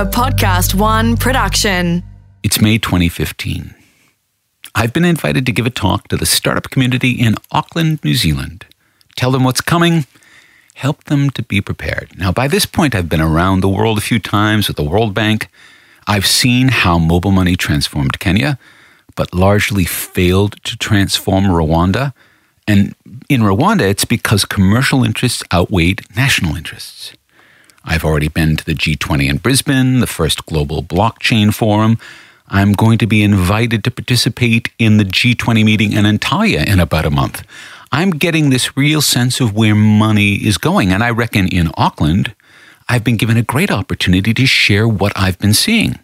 a Podcast One production. It's May 2015. I've been invited to give a talk to the startup community in Auckland, New Zealand. Tell them what's coming, help them to be prepared. Now, by this point, I've been around the world a few times with the World Bank. I've seen how mobile money transformed Kenya, but largely failed to transform Rwanda. And in Rwanda, it's because commercial interests outweighed national interests. I've already been to the G20 in Brisbane, the first global blockchain forum. I'm going to be invited to participate in the G20 meeting in Antalya in about a month. I'm getting this real sense of where money is going. And I reckon in Auckland, I've been given a great opportunity to share what I've been seeing.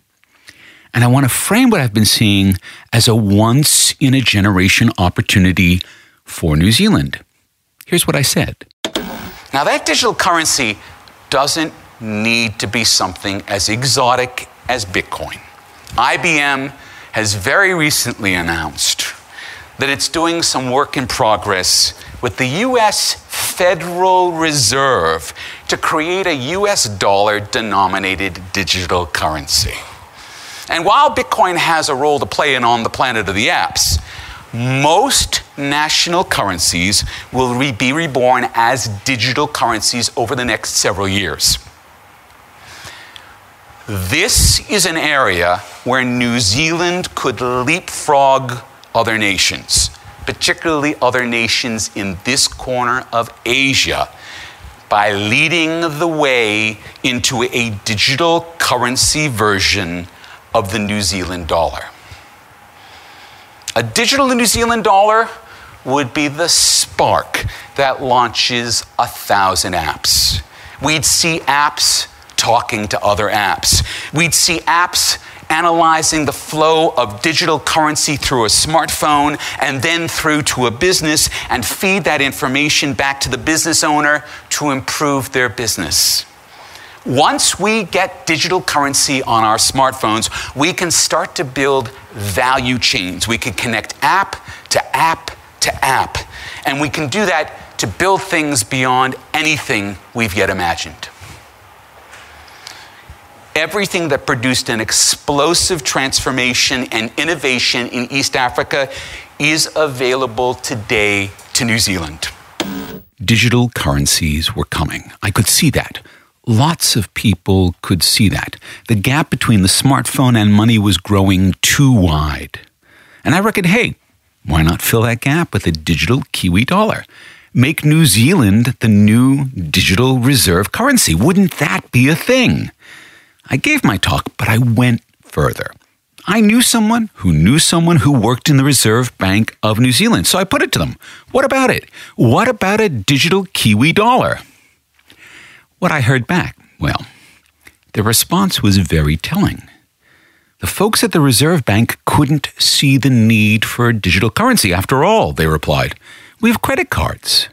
And I want to frame what I've been seeing as a once in a generation opportunity for New Zealand. Here's what I said. Now, that digital currency doesn't need to be something as exotic as Bitcoin. IBM has very recently announced that it's doing some work in progress with the US Federal Reserve to create a US dollar denominated digital currency. And while Bitcoin has a role to play in on the planet of the apps, most national currencies will be reborn as digital currencies over the next several years. This is an area where New Zealand could leapfrog other nations, particularly other nations in this corner of Asia, by leading the way into a digital currency version of the New Zealand dollar. A digital New Zealand dollar would be the spark that launches a thousand apps. We'd see apps talking to other apps. We'd see apps analyzing the flow of digital currency through a smartphone and then through to a business and feed that information back to the business owner to improve their business. Once we get digital currency on our smartphones, we can start to build value chains. We can connect app to app to app. And we can do that to build things beyond anything we've yet imagined. Everything that produced an explosive transformation and innovation in East Africa is available today to New Zealand. Digital currencies were coming. I could see that. Lots of people could see that. The gap between the smartphone and money was growing too wide. And I reckoned, hey, why not fill that gap with a digital Kiwi dollar? Make New Zealand the new digital reserve currency. Wouldn't that be a thing? I gave my talk, but I went further. I knew someone who knew someone who worked in the Reserve Bank of New Zealand, so I put it to them. What about it? What about a digital Kiwi dollar? What I heard back, well, the response was very telling. The folks at the Reserve Bank couldn't see the need for a digital currency. After all, they replied, we have credit cards.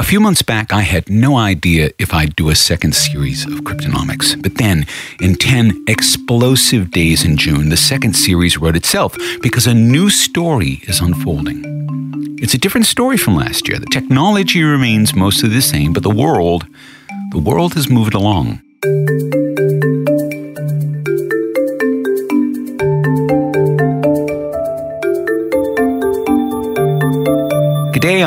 A few months back, I had no idea if I'd do a second series of Cryptonomics. But then, in 10 explosive days in June, the second series wrote itself because a new story is unfolding. It's a different story from last year. The technology remains mostly the same, but the world, the world has moved along.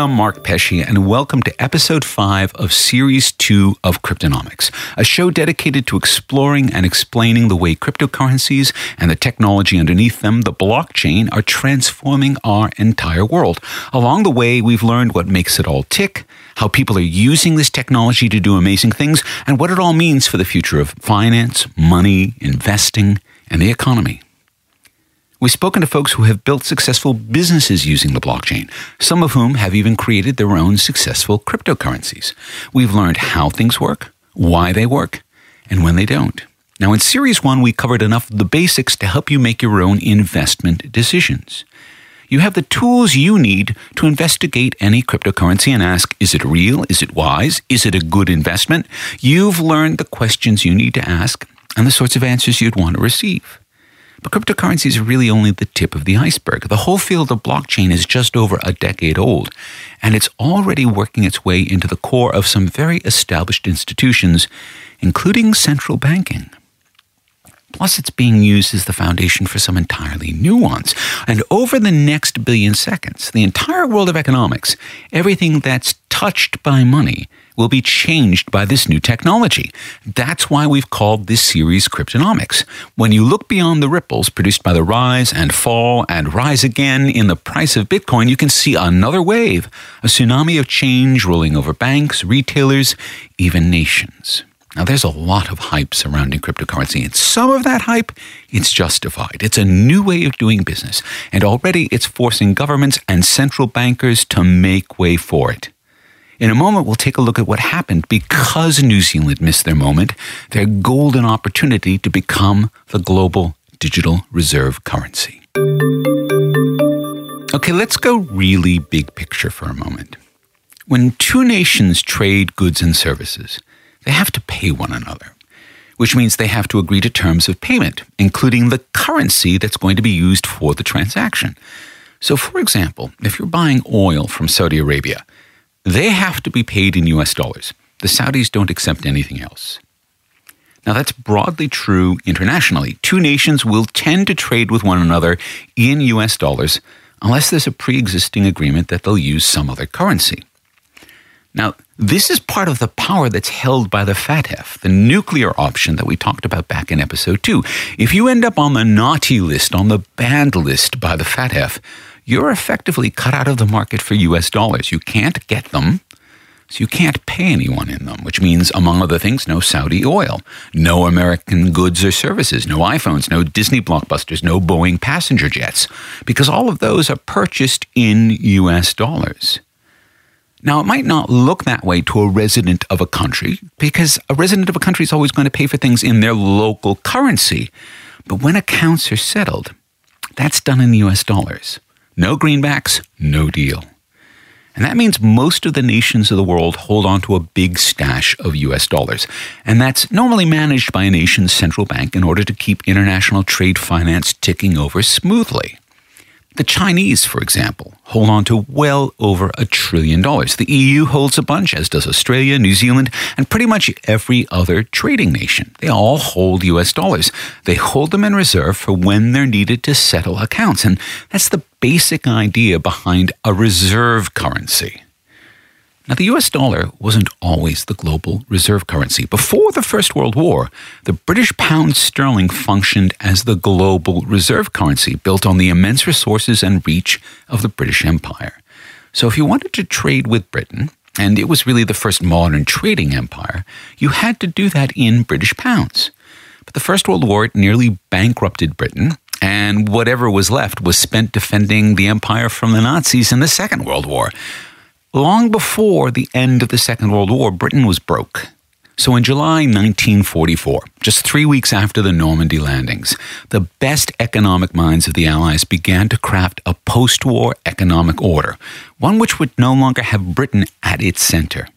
I'm Mark Pesce, and welcome to episode 5 of Series 2 of Cryptonomics, a show dedicated to exploring and explaining the way cryptocurrencies and the technology underneath them, the blockchain, are transforming our entire world. Along the way, we've learned what makes it all tick, how people are using this technology to do amazing things, and what it all means for the future of finance, money, investing, and the economy. We've spoken to folks who have built successful businesses using the blockchain, some of whom have even created their own successful cryptocurrencies. We've learned how things work, why they work, and when they don't. Now, in Series 1, we covered enough of the basics to help you make your own investment decisions. You have the tools you need to investigate any cryptocurrency and ask is it real? Is it wise? Is it a good investment? You've learned the questions you need to ask and the sorts of answers you'd want to receive. But cryptocurrencies are really only the tip of the iceberg. The whole field of blockchain is just over a decade old, and it's already working its way into the core of some very established institutions, including central banking. Plus, it's being used as the foundation for some entirely new ones. And over the next billion seconds, the entire world of economics, everything that's touched by money, will be changed by this new technology. That's why we've called this series Cryptonomics. When you look beyond the ripples produced by the rise and fall and rise again in the price of Bitcoin, you can see another wave, a tsunami of change rolling over banks, retailers, even nations. Now, there's a lot of hype surrounding cryptocurrency, and some of that hype, it's justified. It's a new way of doing business, and already it's forcing governments and central bankers to make way for it. In a moment, we'll take a look at what happened because New Zealand missed their moment, their golden opportunity to become the global digital reserve currency. Okay, let's go really big picture for a moment. When two nations trade goods and services, they have to pay one another, which means they have to agree to terms of payment, including the currency that's going to be used for the transaction. So, for example, if you're buying oil from Saudi Arabia, they have to be paid in US dollars. The Saudis don't accept anything else. Now, that's broadly true internationally. Two nations will tend to trade with one another in US dollars unless there's a pre existing agreement that they'll use some other currency. Now, this is part of the power that's held by the FATF, the nuclear option that we talked about back in episode two. If you end up on the naughty list, on the banned list by the FATF, you're effectively cut out of the market for US dollars. You can't get them, so you can't pay anyone in them, which means, among other things, no Saudi oil, no American goods or services, no iPhones, no Disney blockbusters, no Boeing passenger jets, because all of those are purchased in US dollars. Now, it might not look that way to a resident of a country, because a resident of a country is always going to pay for things in their local currency. But when accounts are settled, that's done in US dollars. No greenbacks, no deal. And that means most of the nations of the world hold on to a big stash of US dollars. And that's normally managed by a nation's central bank in order to keep international trade finance ticking over smoothly. The Chinese, for example, hold on to well over a trillion dollars. The EU holds a bunch, as does Australia, New Zealand, and pretty much every other trading nation. They all hold US dollars. They hold them in reserve for when they're needed to settle accounts. And that's the basic idea behind a reserve currency. Now, the US dollar wasn't always the global reserve currency. Before the First World War, the British pound sterling functioned as the global reserve currency built on the immense resources and reach of the British Empire. So, if you wanted to trade with Britain, and it was really the first modern trading empire, you had to do that in British pounds. But the First World War nearly bankrupted Britain, and whatever was left was spent defending the empire from the Nazis in the Second World War. Long before the end of the Second World War, Britain was broke. So in July 1944, just three weeks after the Normandy landings, the best economic minds of the Allies began to craft a post war economic order, one which would no longer have Britain at its center.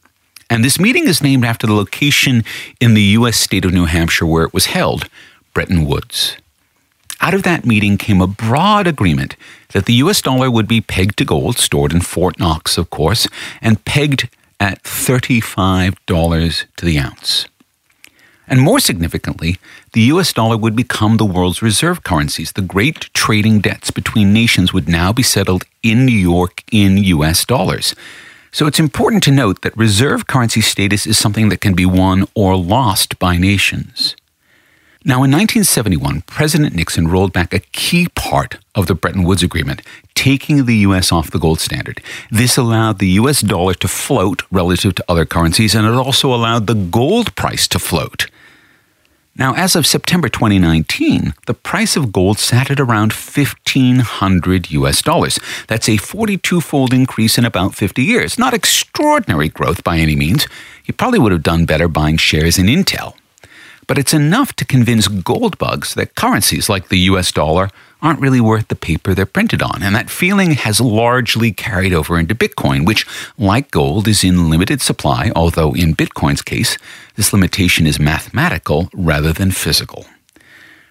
And this meeting is named after the location in the U.S. state of New Hampshire where it was held, Bretton Woods. Out of that meeting came a broad agreement that the US dollar would be pegged to gold, stored in Fort Knox, of course, and pegged at $35 to the ounce. And more significantly, the US dollar would become the world's reserve currencies. The great trading debts between nations would now be settled in New York in US dollars. So it's important to note that reserve currency status is something that can be won or lost by nations. Now, in 1971, President Nixon rolled back a key part of the Bretton Woods Agreement, taking the U.S. off the gold standard. This allowed the U.S. dollar to float relative to other currencies, and it also allowed the gold price to float. Now, as of September 2019, the price of gold sat at around 1500 US dollars. That's a 42 fold increase in about 50 years. Not extraordinary growth by any means. You probably would have done better buying shares in Intel but it's enough to convince gold bugs that currencies like the US dollar aren't really worth the paper they're printed on. And that feeling has largely carried over into Bitcoin, which, like gold, is in limited supply, although in Bitcoin's case, this limitation is mathematical rather than physical.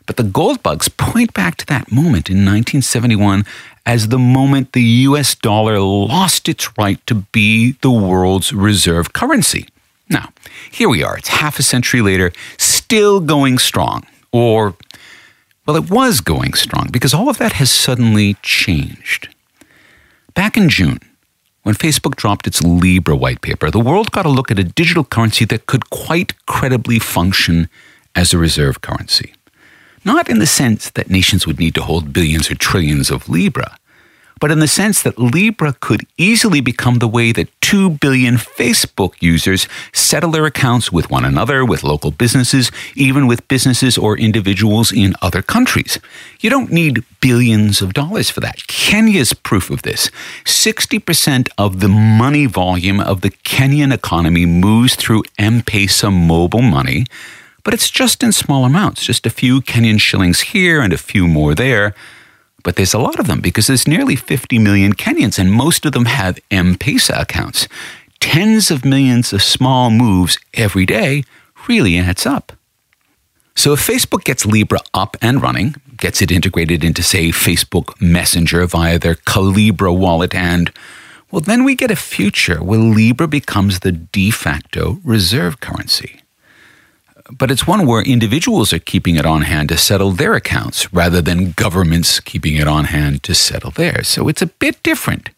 But the gold bugs point back to that moment in 1971 as the moment the US dollar lost its right to be the world's reserve currency. Now, here we are. It's half a century later, still going strong. Or Well, it was going strong because all of that has suddenly changed. Back in June, when Facebook dropped its Libra white paper, the world got a look at a digital currency that could quite credibly function as a reserve currency. Not in the sense that nations would need to hold billions or trillions of Libra, but in the sense that Libra could easily become the way that 2 billion Facebook users settle their accounts with one another, with local businesses, even with businesses or individuals in other countries. You don't need billions of dollars for that. Kenya's proof of this. 60% of the money volume of the Kenyan economy moves through M Pesa mobile money, but it's just in small amounts, just a few Kenyan shillings here and a few more there. But there's a lot of them because there's nearly 50 million Kenyans, and most of them have M Pesa accounts. Tens of millions of small moves every day really adds up. So if Facebook gets Libra up and running, gets it integrated into, say, Facebook Messenger via their Calibra wallet, and well, then we get a future where Libra becomes the de facto reserve currency but it's one where individuals are keeping it on hand to settle their accounts rather than governments keeping it on hand to settle theirs. So it's a bit different.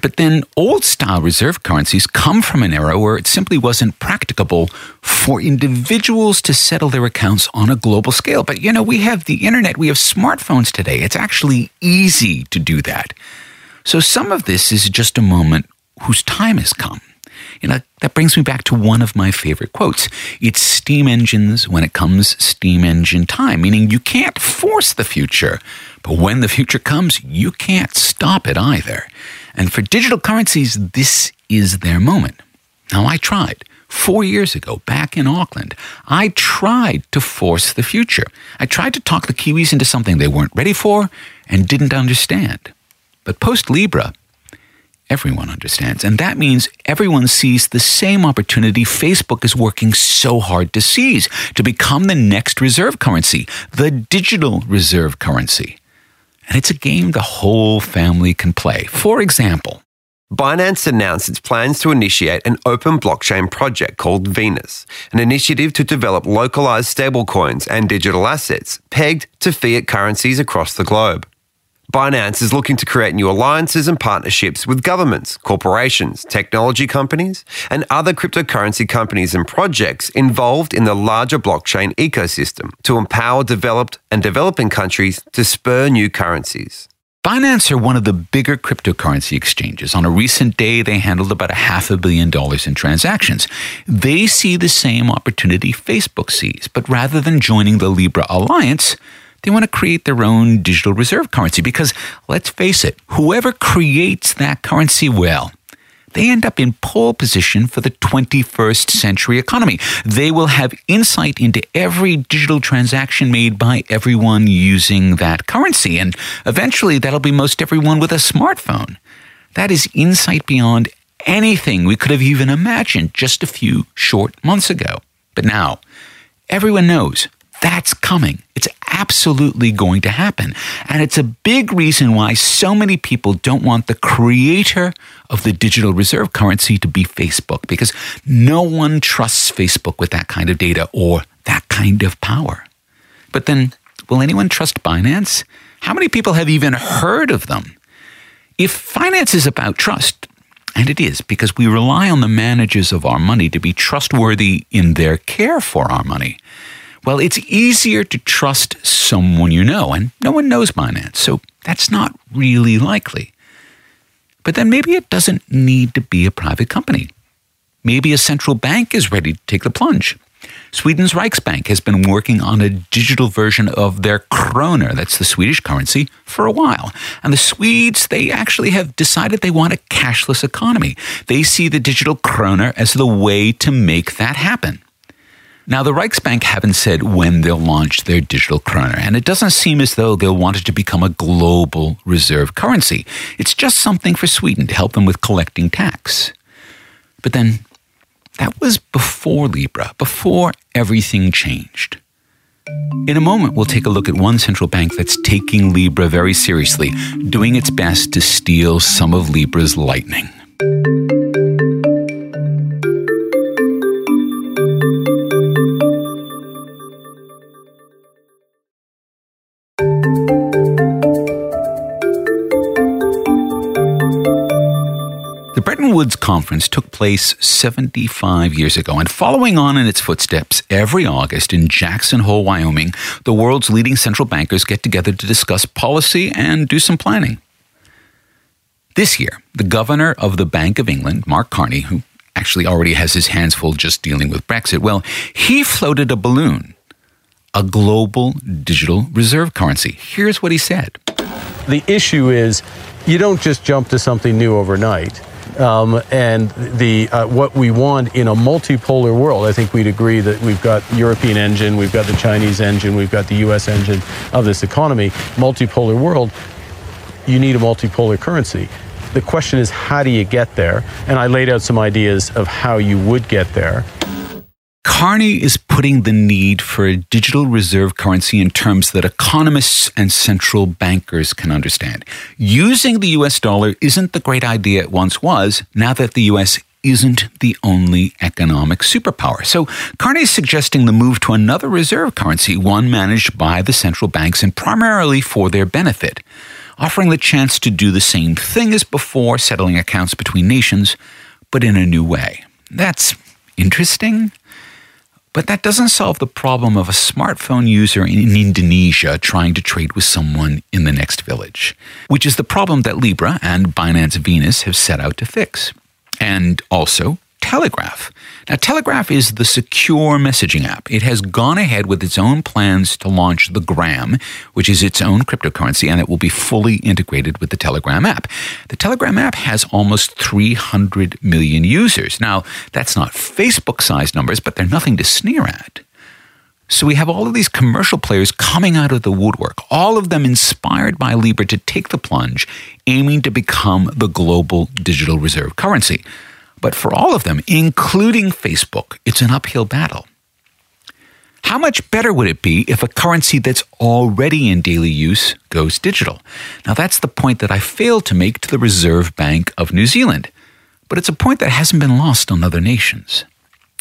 But then old style reserve currencies come from an era where it simply wasn't practicable for individuals to settle their accounts on a global scale. But you know, we have the internet, we have smartphones today. It's actually easy to do that. So some of this is just a moment whose time has come. You know, that brings me back to one of my favorite quotes. It's steam engines when it comes steam engine time, meaning you can't force the future, but when the future comes, you can't stop it either. And for digital currencies, this is their moment. Now, I tried. Four years ago, back in Auckland, I tried to force the future. I tried to talk the Kiwis into something they weren't ready for and didn't understand. But post Libra, everyone understands. And that means everyone sees the same opportunity Facebook is working so hard to seize to become the next reserve currency, the digital reserve currency. And it's a game the whole family can play. For example, Binance announced its plans to initiate an open blockchain project called Venus, an initiative to develop localized stablecoins and digital assets pegged to fiat currencies across the globe. Binance is looking to create new alliances and partnerships with governments, corporations, technology companies, and other cryptocurrency companies and projects involved in the larger blockchain ecosystem to empower developed and developing countries to spur new currencies. Binance are one of the bigger cryptocurrency exchanges. On a recent day, they handled about a half a billion dollars in transactions. They see the same opportunity Facebook sees, but rather than joining the Libra Alliance, they want to create their own digital reserve currency because let's face it, whoever creates that currency, well, they end up in pole position for the 21st century economy. They will have insight into every digital transaction made by everyone using that currency. And eventually, that'll be most everyone with a smartphone. That is insight beyond anything we could have even imagined just a few short months ago. But now, everyone knows that's coming. It's absolutely going to happen. And it's a big reason why so many people don't want the creator of the digital reserve currency to be Facebook, because no one trusts Facebook with that kind of data or that kind of power. But then, will anyone trust Binance? How many people have even heard of them? If finance is about trust, and it is because we rely on the managers of our money to be trustworthy in their care for our money. Well, it's easier to trust someone you know, and no one knows Binance, so that's not really likely. But then maybe it doesn't need to be a private company. Maybe a central bank is ready to take the plunge. Sweden's Riksbank has been working on a digital version of their kroner, that's the Swedish currency, for a while. And the Swedes, they actually have decided they want a cashless economy. They see the digital kroner as the way to make that happen. Now, the Riksbank haven't said when they'll launch their digital kroner, and it doesn't seem as though they'll want it to become a global reserve currency. It's just something for Sweden to help them with collecting tax. But then, that was before Libra, before everything changed. In a moment, we'll take a look at one central bank that's taking Libra very seriously, doing its best to steal some of Libra's lightning. Conference took place 75 years ago, and following on in its footsteps, every August in Jackson Hole, Wyoming, the world's leading central bankers get together to discuss policy and do some planning. This year, the governor of the Bank of England, Mark Carney, who actually already has his hands full just dealing with Brexit, well, he floated a balloon, a global digital reserve currency. Here's what he said The issue is you don't just jump to something new overnight. Um, and the uh, what we want in a multipolar world, I think we'd agree that we've got European engine, we've got the Chinese engine, we've got the U.S. engine of this economy. Multipolar world, you need a multipolar currency. The question is, how do you get there? And I laid out some ideas of how you would get there. Carney is putting the need for a digital reserve currency in terms that economists and central bankers can understand. Using the US dollar isn't the great idea it once was now that the US isn't the only economic superpower. So Carney is suggesting the move to another reserve currency, one managed by the central banks and primarily for their benefit, offering the chance to do the same thing as before, settling accounts between nations, but in a new way. That's interesting. But that doesn't solve the problem of a smartphone user in Indonesia trying to trade with someone in the next village, which is the problem that Libra and Binance Venus have set out to fix. And also, Telegram. Now, Telegram is the secure messaging app. It has gone ahead with its own plans to launch the Gram, which is its own cryptocurrency, and it will be fully integrated with the Telegram app. The Telegram app has almost 300 million users. Now, that's not Facebook sized numbers, but they're nothing to sneer at. So we have all of these commercial players coming out of the woodwork, all of them inspired by Libra to take the plunge, aiming to become the global digital reserve currency. But for all of them, including Facebook, it's an uphill battle. How much better would it be if a currency that's already in daily use goes digital? Now, that's the point that I failed to make to the Reserve Bank of New Zealand, but it's a point that hasn't been lost on other nations.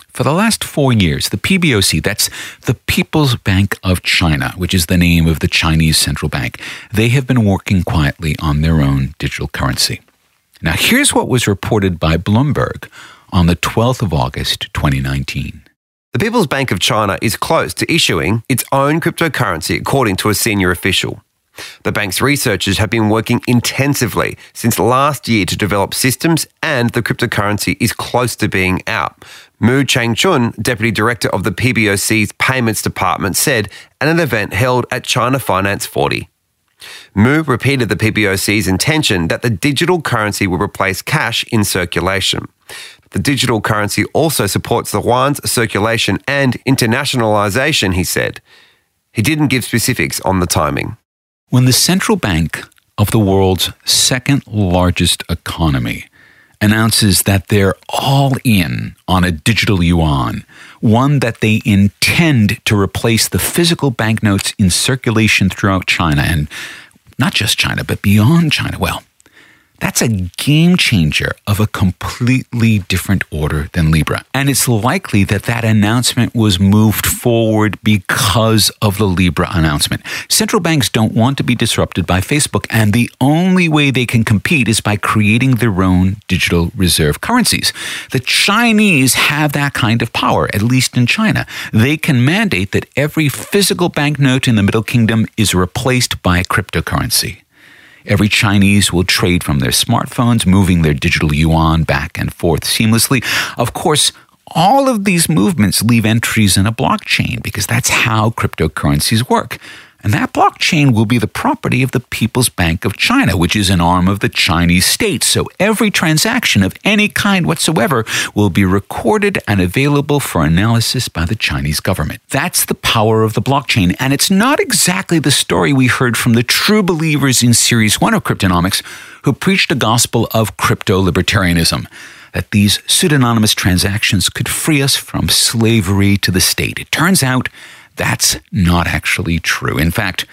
For the last four years, the PBOC, that's the People's Bank of China, which is the name of the Chinese central bank, they have been working quietly on their own digital currency. Now, here's what was reported by Bloomberg on the 12th of August, 2019. The People's Bank of China is close to issuing its own cryptocurrency, according to a senior official. The bank's researchers have been working intensively since last year to develop systems, and the cryptocurrency is close to being out. Mu Changchun, deputy director of the PBOC's payments department, said at an event held at China Finance 40. Mu repeated the PBOC's intention that the digital currency will replace cash in circulation. The digital currency also supports the yuan's circulation and internationalization, he said. He didn't give specifics on the timing. When the central bank of the world's second largest economy announces that they're all in on a digital yuan, one that they intend to replace the physical banknotes in circulation throughout China, and not just China, but beyond China. Well, that's a game changer of a completely different order than Libra. And it's likely that that announcement was moved forward because of the Libra announcement. Central banks don't want to be disrupted by Facebook, and the only way they can compete is by creating their own digital reserve currencies. The Chinese have that kind of power, at least in China. They can mandate that every physical banknote in the Middle Kingdom is replaced by cryptocurrency. Every Chinese will trade from their smartphones, moving their digital yuan back and forth seamlessly. Of course, all of these movements leave entries in a blockchain because that's how cryptocurrencies work. And that blockchain will be the property of the People's Bank of China, which is an arm of the Chinese state. So every transaction of any kind whatsoever will be recorded and available for analysis by the Chinese government. That's the power of the blockchain. And it's not exactly the story we heard from the true believers in Series 1 of Cryptonomics who preached a gospel of crypto libertarianism that these pseudonymous transactions could free us from slavery to the state. It turns out that's not actually true. In fact,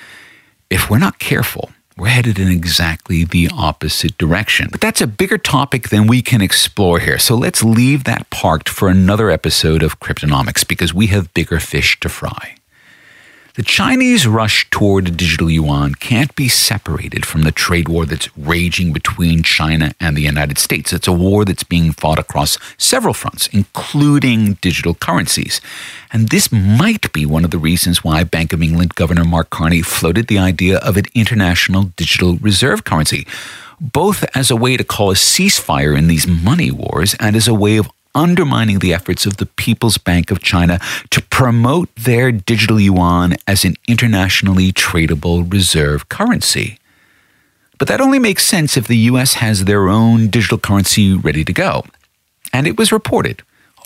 if we're not careful, we're headed in exactly the opposite direction. But that's a bigger topic than we can explore here. So let's leave that parked for another episode of Cryptonomics because we have bigger fish to fry. The Chinese rush toward digital yuan can't be separated from the trade war that's raging between China and the United States. It's a war that's being fought across several fronts, including digital currencies. And this might be one of the reasons why Bank of England Governor Mark Carney floated the idea of an international digital reserve currency, both as a way to call a ceasefire in these money wars and as a way of undermining the efforts of the People's Bank of China to promote their digital yuan as an internationally tradable reserve currency. But that only makes sense if the US has their own digital currency ready to go. And it was reported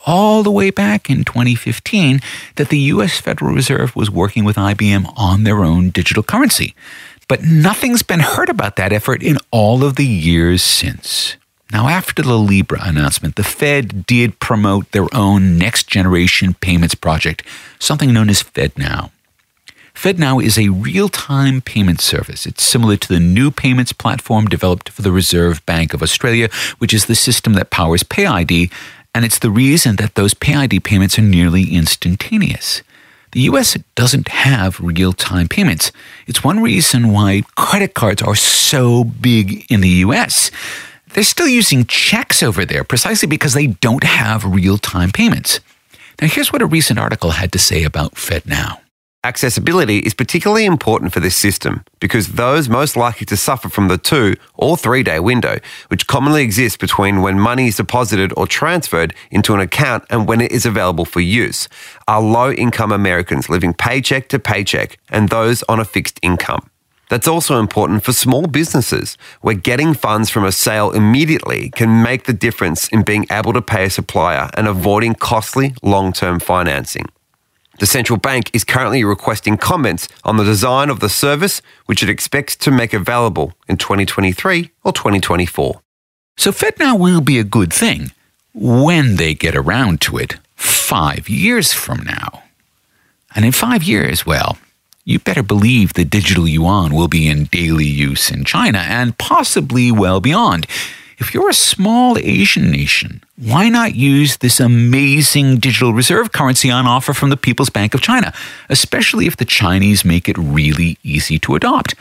all the way back in 2015 that the US Federal Reserve was working with IBM on their own digital currency. But nothing's been heard about that effort in all of the years since. Now, after the Libra announcement, the Fed did promote their own next generation payments project, something known as FedNow. FedNow is a real time payment service. It's similar to the new payments platform developed for the Reserve Bank of Australia, which is the system that powers PayID, and it's the reason that those PayID payments are nearly instantaneous. The US doesn't have real time payments. It's one reason why credit cards are so big in the US. They're still using checks over there precisely because they don't have real time payments. Now, here's what a recent article had to say about FedNow. Accessibility is particularly important for this system because those most likely to suffer from the two or three day window, which commonly exists between when money is deposited or transferred into an account and when it is available for use, are low income Americans living paycheck to paycheck and those on a fixed income. That's also important for small businesses, where getting funds from a sale immediately can make the difference in being able to pay a supplier and avoiding costly long term financing. The central bank is currently requesting comments on the design of the service, which it expects to make available in 2023 or 2024. So FedNow will be a good thing when they get around to it five years from now. And in five years, well, you better believe the digital yuan will be in daily use in China and possibly well beyond. If you're a small Asian nation, why not use this amazing digital reserve currency on offer from the People's Bank of China, especially if the Chinese make it really easy to adopt?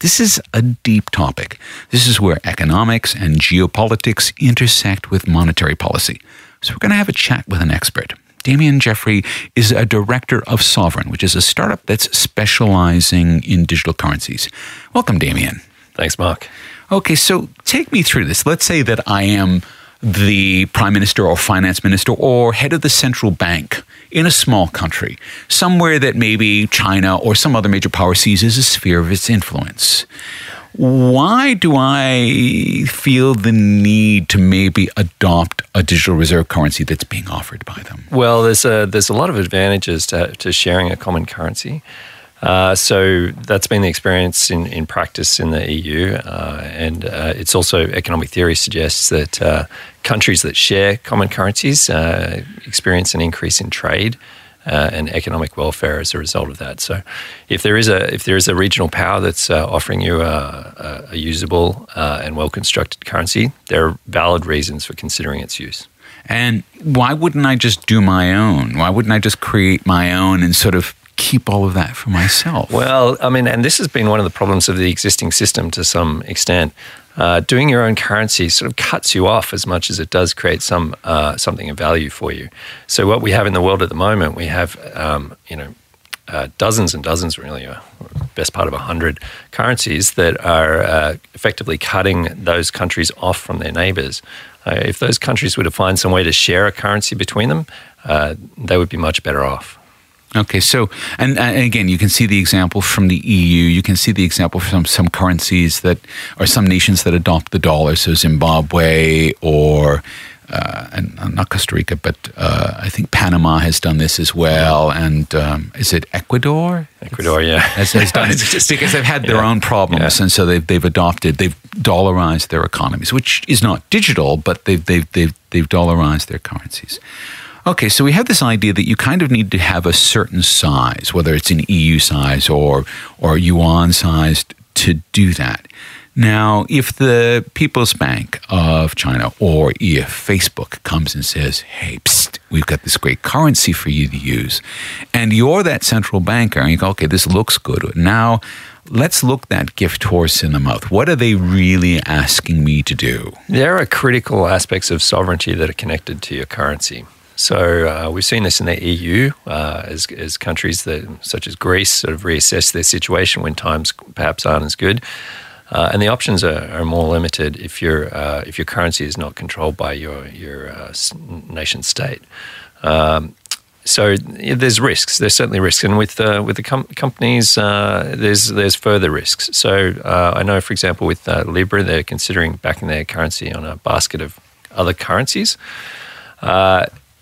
This is a deep topic. This is where economics and geopolitics intersect with monetary policy. So we're going to have a chat with an expert. Damien Jeffrey is a director of Sovereign, which is a startup that's specializing in digital currencies. Welcome, Damien. Thanks, Mark. Okay, so take me through this. Let's say that I am the prime minister or finance minister or head of the central bank in a small country, somewhere that maybe China or some other major power sees as a sphere of its influence why do I feel the need to maybe adopt a digital reserve currency that's being offered by them? Well, there's a, there's a lot of advantages to, to sharing a common currency. Uh, so that's been the experience in, in practice in the EU. Uh, and uh, it's also economic theory suggests that uh, countries that share common currencies uh, experience an increase in trade uh, and economic welfare as a result of that. So, if there is a if there is a regional power that's uh, offering you a, a usable uh, and well constructed currency, there are valid reasons for considering its use. And why wouldn't I just do my own? Why wouldn't I just create my own and sort of keep all of that for myself? Well, I mean, and this has been one of the problems of the existing system to some extent uh, doing your own currency sort of cuts you off as much as it does create some uh, something of value for you. So what we have in the world at the moment, we have um, you know uh, dozens and dozens, really, uh, best part of a hundred currencies that are uh, effectively cutting those countries off from their neighbours. Uh, if those countries were to find some way to share a currency between them, they would be much better off. Okay, so and, and, again, you can see the example from the EU. You can see the example from some currencies that are some nations that adopt the dollar. So Zimbabwe or uh, and uh, not Costa Rica, but uh, I think Panama has done this as well. And um, is it Ecuador? Ecuador, yeah, has, has done it because they've had their yeah. own problems, yeah. and so they've they've adopted they've dollarized their economies, which is not digital, but they've they've they've, they've dollarized their currencies. Okay, so we have this idea that you kind of need to have a certain size, whether it's an EU size or or yuan size, to do that. Now, if the People's Bank of China or if Facebook comes and says, "Hey, psst, we've got this great currency for you to use. And you're that central banker, and you go, okay, this looks good. Now, let's look that gift horse in the mouth. What are they really asking me to do? There are critical aspects of sovereignty that are connected to your currency. So uh, we've seen this in the EU uh, as, as countries that, such as Greece, sort of reassess their situation when times perhaps aren't as good. Uh, and the options are, are, more limited if your uh, if your currency is not controlled by your your uh, nation state. Um, so there's risks. There's certainly risks, and with uh, with the com- companies, uh, there's there's further risks. So uh, I know, for example, with Libra, they're considering backing their currency on a basket of other currencies.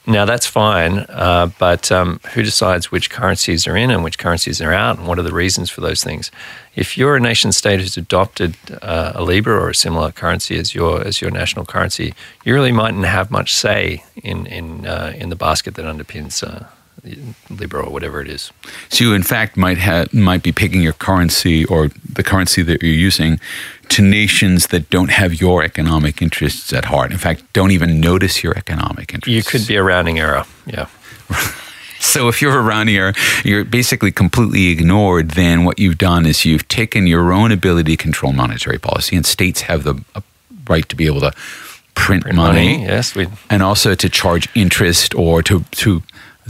Now that's fine, uh, but um, who decides which currencies are in and which currencies are out, and what are the reasons for those things? If you're a nation state who's adopted uh, a libra or a similar currency as your as your national currency, you really mightn't have much say in in uh, in the basket that underpins uh, Libra or whatever it is. So you, in fact, might have might be picking your currency or the currency that you're using to nations that don't have your economic interests at heart. In fact, don't even notice your economic interests. You could be a rounding error. Yeah. So if you're a rounding error, you're basically completely ignored. Then what you've done is you've taken your own ability to control monetary policy, and states have the uh, right to be able to print, print money, money, Yes, we and also to charge interest or to to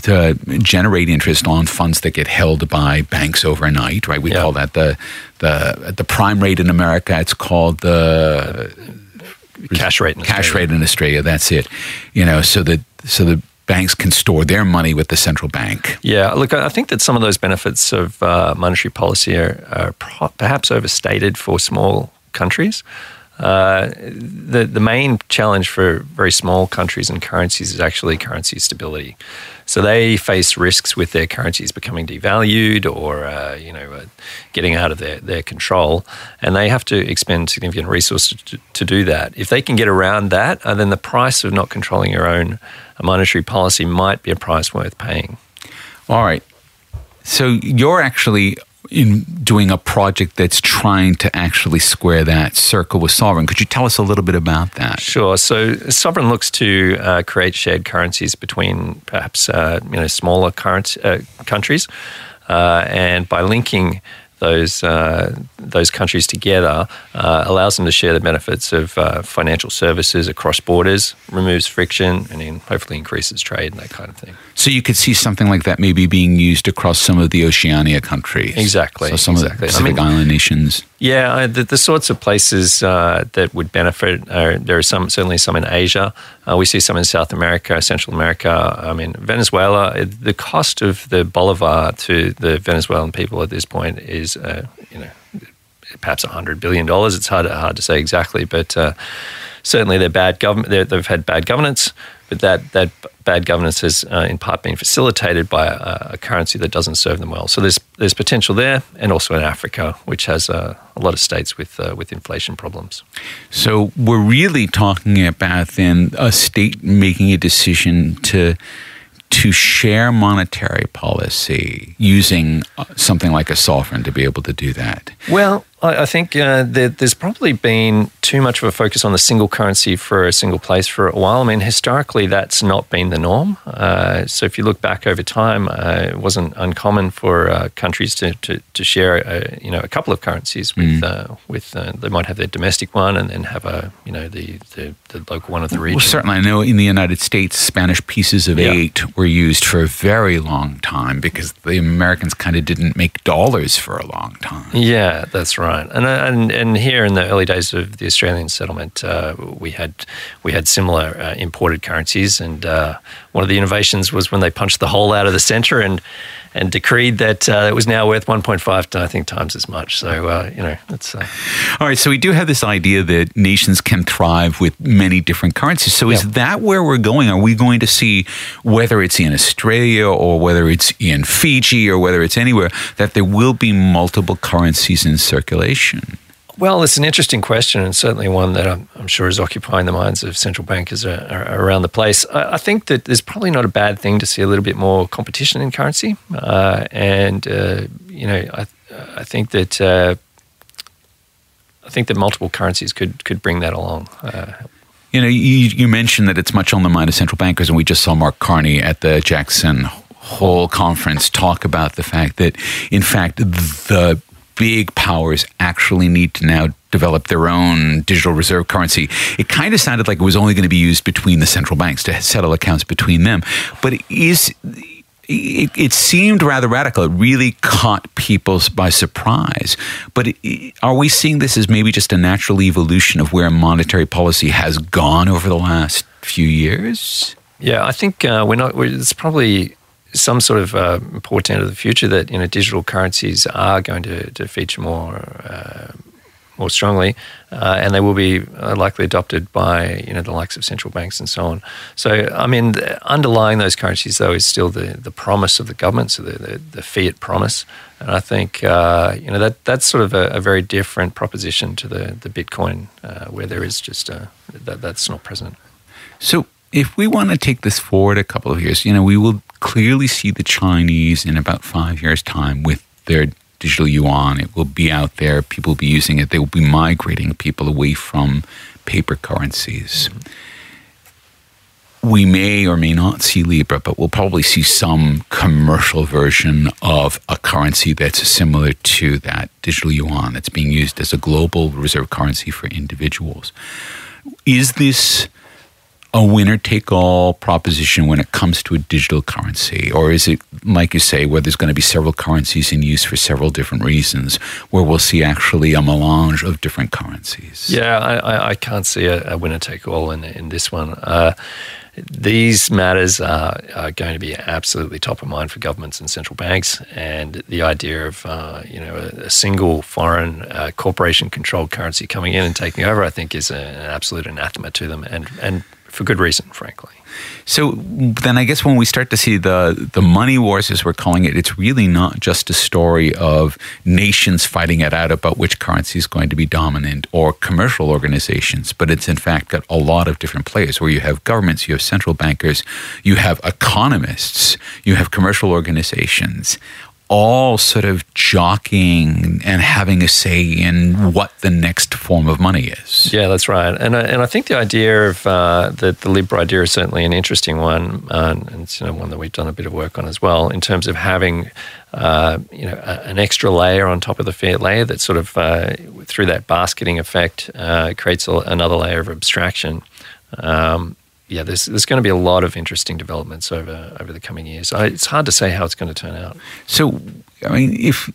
to generate interest on funds that get held by banks overnight, right? We yeah. call that the the the prime rate in America. It's called the cash rate. In cash rate in Australia. That's it. You know, so that so the banks can store their money with the central bank. Yeah, look, I think that some of those benefits of uh, monetary policy are, are perhaps overstated for small countries. Uh, the the main challenge for very small countries and currencies is actually currency stability. So they face risks with their currencies becoming devalued or uh, you know uh, getting out of their, their control, and they have to expend significant resources to, to do that. If they can get around that, uh, then the price of not controlling your own monetary policy might be a price worth paying. All right. So you're actually in doing a project that's trying to actually square that circle with Sovereign. Could you tell us a little bit about that? Sure. So Sovereign looks to uh, create shared currencies between perhaps uh, you know smaller current, uh, countries, uh, and by linking those uh, those countries together uh, allows them to share the benefits of uh, financial services across borders, removes friction, and then hopefully increases trade and that kind of thing. So you could see something like that maybe being used across some of the Oceania countries. Exactly. So some exactly. of the Pacific I mean, Island nations. Yeah, the, the sorts of places uh, that would benefit. Are, there are some certainly some in Asia. Uh, we see some in South America, Central America. I mean, Venezuela. The cost of the bolivar to the Venezuelan people at this point is, uh, you know, perhaps hundred billion dollars. It's hard hard to say exactly, but uh, certainly they're bad government. They've had bad governance, but that that bad governance has uh, in part been facilitated by a, a, currency that doesn't serve them well. So there's there's potential there, and also in Africa, which has uh, a lot of states with uh, with inflation problems. So we're really talking about then a state making a decision to to share monetary policy using uh, something like a sovereign to be able to do that? Well, I, think uh, there, there's probably been too much of a focus on the single currency for a single place for a while. I mean, historically, that's not been the norm. Uh, so if you look back over time, uh, it wasn't uncommon for uh, countries to, to, to share, a, uh, you know, a couple of currencies with, mm. with they might have their domestic one and then have a, you know, the, the, the local one of the region. Well, certainly, I know in the United States, Spanish pieces of yeah. eight were used for a very long time because the Americans kind of didn't make dollars for a long time. Yeah, that's right right. And, uh, and and here in the early days of the Australian settlement, uh, we had we had similar uh, imported currencies, and uh, one of the innovations was when they punched the hole out of the centre and and decreed that uh, it was now worth 1.5 I think times as much. So uh, you know, it's all right. So we do have this idea that nations can thrive with many different currencies. So is that where we're going? Are we going to see whether it's in Australia or whether it's in Fiji or whether it's anywhere that there will be multiple currencies in circulation? Well, it's an interesting question, and certainly one that I'm, I'm sure is occupying the minds of central bankers around the place. I, I, think that there's probably not a bad thing to see a little bit more competition in currency, uh, and uh, you know, I, I think that uh, I think that multiple currencies could could bring that along. Uh, You know, you, you mentioned that it's much on the mind of central bankers, and we just saw Mark Carney at the Jackson Hole conference talk about the fact that, in fact, the big powers actually need to now develop their own digital reserve currency. It kind of sounded like it was only going to be used between the central banks to settle accounts between them. But is it, it, seemed rather radical. It really caught people by surprise. But it, are we seeing this as maybe just a natural evolution of where monetary policy has gone over the last few years? Yeah, I think uh, we're not. We're, it's probably some sort of uh, portent of the future that you know digital currencies are going to, to feature more uh, more strongly, uh, and they will be uh, likely adopted by you know the likes of central banks and so on. So, I mean, underlying those currencies though is still the, the promise of the government, so the, the, the fiat promise, and I think uh, you know that that's sort of a, a, very different proposition to the the Bitcoin, uh, where there is just a, that that's not present. So, if we want to take this forward a couple of years, you know, we will clearly see the Chinese in about five years' time with their digital yuan. It will be out there. People will be using it. They will be migrating people away from paper currencies. Mm-hmm. We may or may not see Libra, but we'll probably see some commercial version of a currency that's similar to that digital yuan that's being used as a global reserve currency for individuals. Is this a winner take all proposition when it comes to a digital currency? Or is it, like you say, where there's going to be several currencies in use for several different reasons, where we'll see actually a melange of different currencies? Yeah, I, I can't see a, a winner take all in, in this one. Uh, these matters are, are, going to be absolutely top of mind for governments and central banks, and the idea of uh, you know a, a single foreign uh, corporation-controlled currency coming in and taking over, I think, is a, an absolute anathema to them, and and for good reason, frankly. So then I guess when we start to see the the money wars as we're calling it, it's really not just a story of nations fighting it out about which currency is going to be dominant or commercial organizations, but it's in fact got a lot of different players where you have governments, you have central bankers, you have economists, you have commercial organizations, all sort of jockeying and having a say in what the next form of money is. Yeah, that's right. And I, and I think the idea of uh, the, the Libra idea is certainly an interesting one, uh, and it's you know, one that we've done a bit of work on as well in terms of having uh, you know a, an extra layer on top of the fiat layer that sort of uh, through that basketing effect uh, creates a, another layer of abstraction. Um, yeah, there's there's going to be a lot of interesting developments over over the coming years. I, it's hard to say how it's going to turn out. So, I mean, if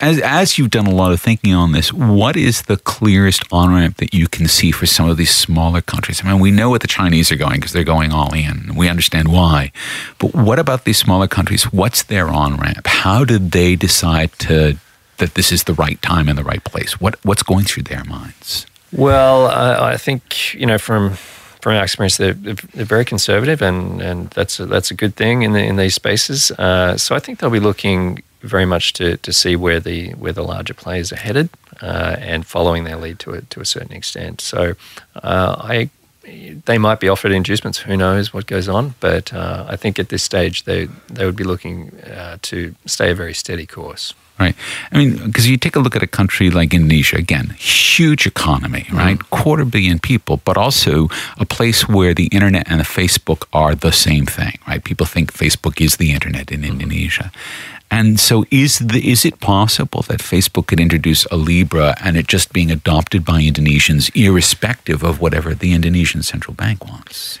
as as you've done a lot of thinking on this, what is the clearest on ramp that you can see for some of these smaller countries? I mean, we know what the Chinese are going because they're going all in. We understand why, but what about these smaller countries? What's their on ramp? How did they decide to that this is the right time and the right place? What what's going through their minds? Well, I, I think you know from from our experience, they're, they're very conservative, and, and that's a, that's a good thing in the, in these spaces. Uh, so I think they'll be looking very much to, to see where the where the larger players are headed uh, and following their lead to a to a certain extent. So uh, I they might be offered inducements. Who knows what goes on? But uh, I think at this stage they they would be looking uh, to stay a very steady course. Right. I mean, because you take a look at a country like Indonesia, again, huge economy, mm-hmm. right? Mm. Quarter billion people, but also a place where the internet and the Facebook are the same thing, right? People think Facebook is the internet in mm. Indonesia. And so, is the, is it possible that Facebook could introduce a Libra and it just being adopted by Indonesians, irrespective of whatever the Indonesian central bank wants?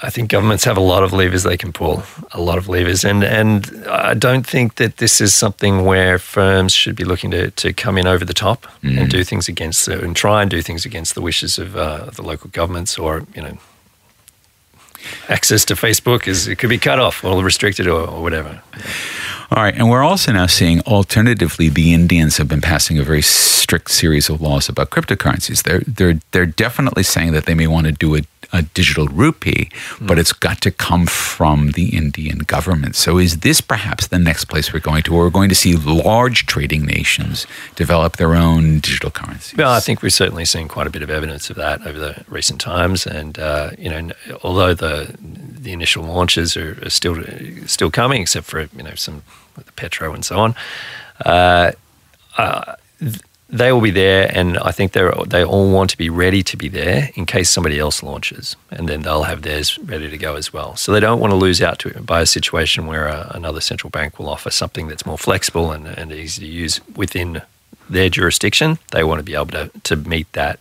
I think governments have a lot of levers they can pull, a lot of levers, and and I don't think that this is something where firms should be looking to, to come in over the top mm. and do things against the, and try and do things against the wishes of uh, the local governments or you know access to Facebook is it could be cut off or restricted or, or whatever. All right, and we're also now seeing, alternatively, the Indians have been passing a very strict series of laws about cryptocurrencies. They're they're they're definitely saying that they may want to do a a digital rupee, but it's got to come from the Indian government. So, is this perhaps the next place we're going to, or we're going to see large trading nations develop their own digital currencies? Well, I think we've certainly seen quite a bit of evidence of that over the recent times, and uh, you know, although the the initial launches are, are, still still coming, except for you know some the Petro and so on. Uh, uh, they will be there, and I think they they all want to be ready to be there in case somebody else launches, and then they'll have theirs ready to go as well. So they don't want to lose out to by a situation where uh, another central bank will offer something that's more flexible and, and easy to use within their jurisdiction. They want to be able to to meet that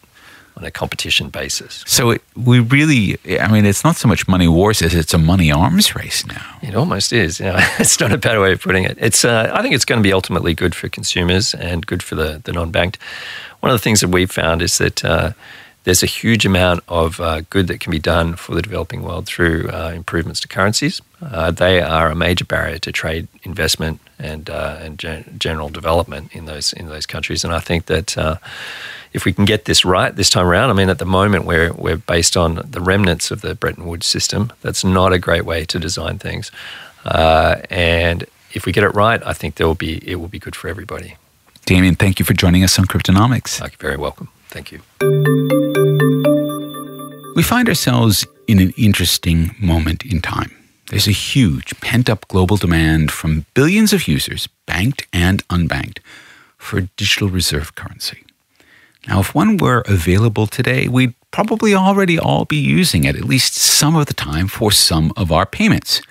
on a competition basis. So it, we really, I mean, it's not so much money wars as it's a money arms race now. It almost is. Yeah, it's not a bad way of putting it. It's. Uh, I think it's going to be ultimately good for consumers and good for the, the non-banked. One of the things that we've found is that uh, there's a huge amount of uh, good that can be done for the developing world through uh, improvements to currencies. Uh, they are a major barrier to trade, investment, and uh, and gen- general development in those in those countries. And I think that if we can get this right this time around, I mean, at the moment we're we're based on the remnants of the Bretton Woods system. That's not a great way to design things, uh, and if we get it right, I think there will be it will be good for everybody. Damien, thank you for joining us on Cryptonomics. You're very welcome. Thank you. We find ourselves in an interesting moment in time. There's a huge pent up global demand from billions of users, banked and unbanked, for digital reserve currency. Now, if one were available today, we'd probably already all be using it at least some of the time for some of our payments.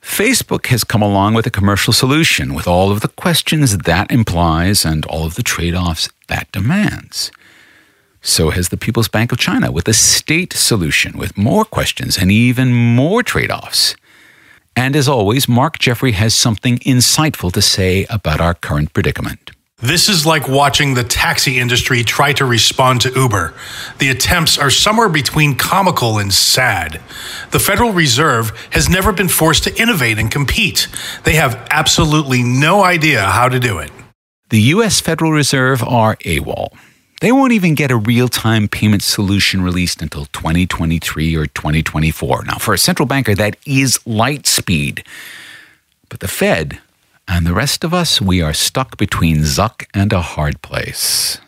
Facebook has come along with a commercial solution with all of the questions that implies and all of the trade offs that demands. So has the People's Bank of China with a state solution with more questions and even more trade offs. And as always, Mark Jeffrey has something insightful to say about our current predicament. This is like watching the taxi industry try to respond to Uber. The attempts are somewhere between comical and sad. The Federal Reserve has never been forced to innovate and compete. They have absolutely no idea how to do it. The U.S. Federal Reserve are AWOL. They won't even get a real time payment solution released until 2023 or 2024. Now, for a central banker, that is light speed. But the Fed and the rest of us, we are stuck between Zuck and a hard place.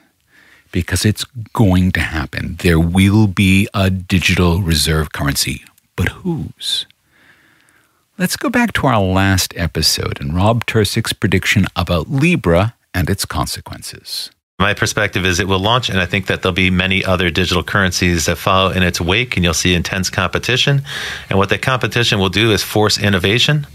Because it's going to happen. There will be a digital reserve currency. But whose? Let's go back to our last episode and Rob Tercek's prediction about Libra and its consequences. My perspective is it will launch, and I think that there'll be many other digital currencies that follow in its wake, and you'll see intense competition. And what that competition will do is force innovation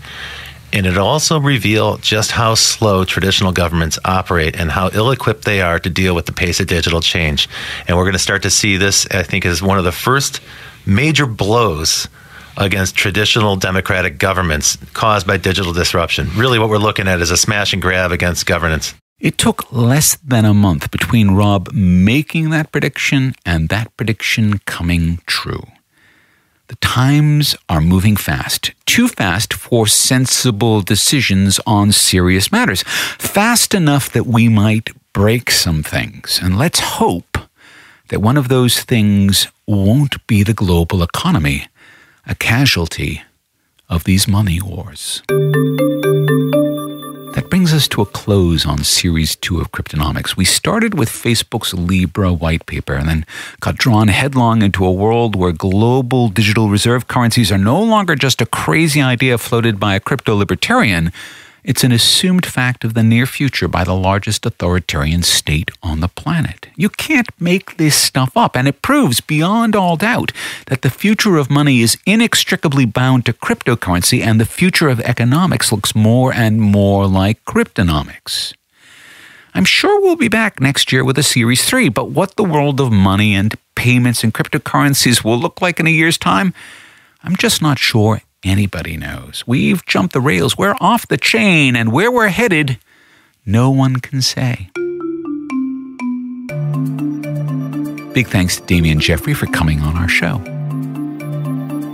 and it'll also reveal just how slow traditional governments operate and how ill equipped they are to deal with the pace of digital change. And we're going to start to see this, I think, as one of the first major blows against traditional democratic governments caused by digital disruption. Really, what we're looking at is a smash and grab against governance. It took less than a month between Rob making that prediction and that prediction coming true. The times are moving fast, too fast for sensible decisions on serious matters, fast enough that we might break some things. And let's hope that one of those things won't be the global economy, a casualty of these money wars. Brings us to a close on Series 2 of Cryptonomics. We started with Facebook's Libra white paper and then got drawn headlong into a world where global digital reserve currencies are no longer just a crazy idea floated by a crypto libertarian. It's an assumed fact of the near future by the largest authoritarian state on the planet. You can't make this stuff up, and it proves beyond all doubt that the future of money is inextricably bound to cryptocurrency, and the future of economics looks more and more like cryptonomics. I'm sure we'll be back next year with a Series 3, but what the world of money and payments and cryptocurrencies will look like in a year's time, I'm just not sure anybody knows. We've jumped the rails, we're off the chain, and where we're headed, no one can say. Big thanks to Damien Jeffrey for coming on our show.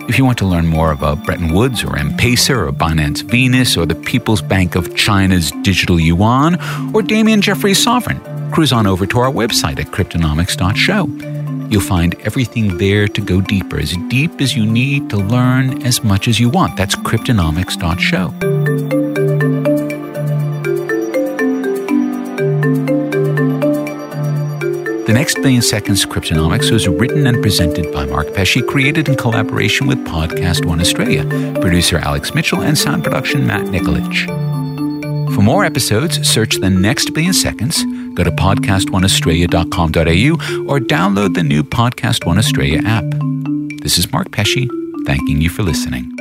If you want to learn more about Bretton Woods or M-Pesa or Binance Venus or the People's Bank of China's digital yuan or Damien Jeffrey's sovereign, cruise on over to our website at cryptonomics.show. You'll find everything there to go deeper, as deep as you need to learn as much as you want. That's cryptonomics.show. The next billion seconds Cryptonomics was written and presented by Mark Pesce, created in collaboration with Podcast One Australia, producer Alex Mitchell, and sound production Matt Nikolic. For more episodes, search The Next Billion Seconds Go to podcastoneaustralia.com.au or download the new Podcast One Australia app. This is Mark Pesce, thanking you for listening.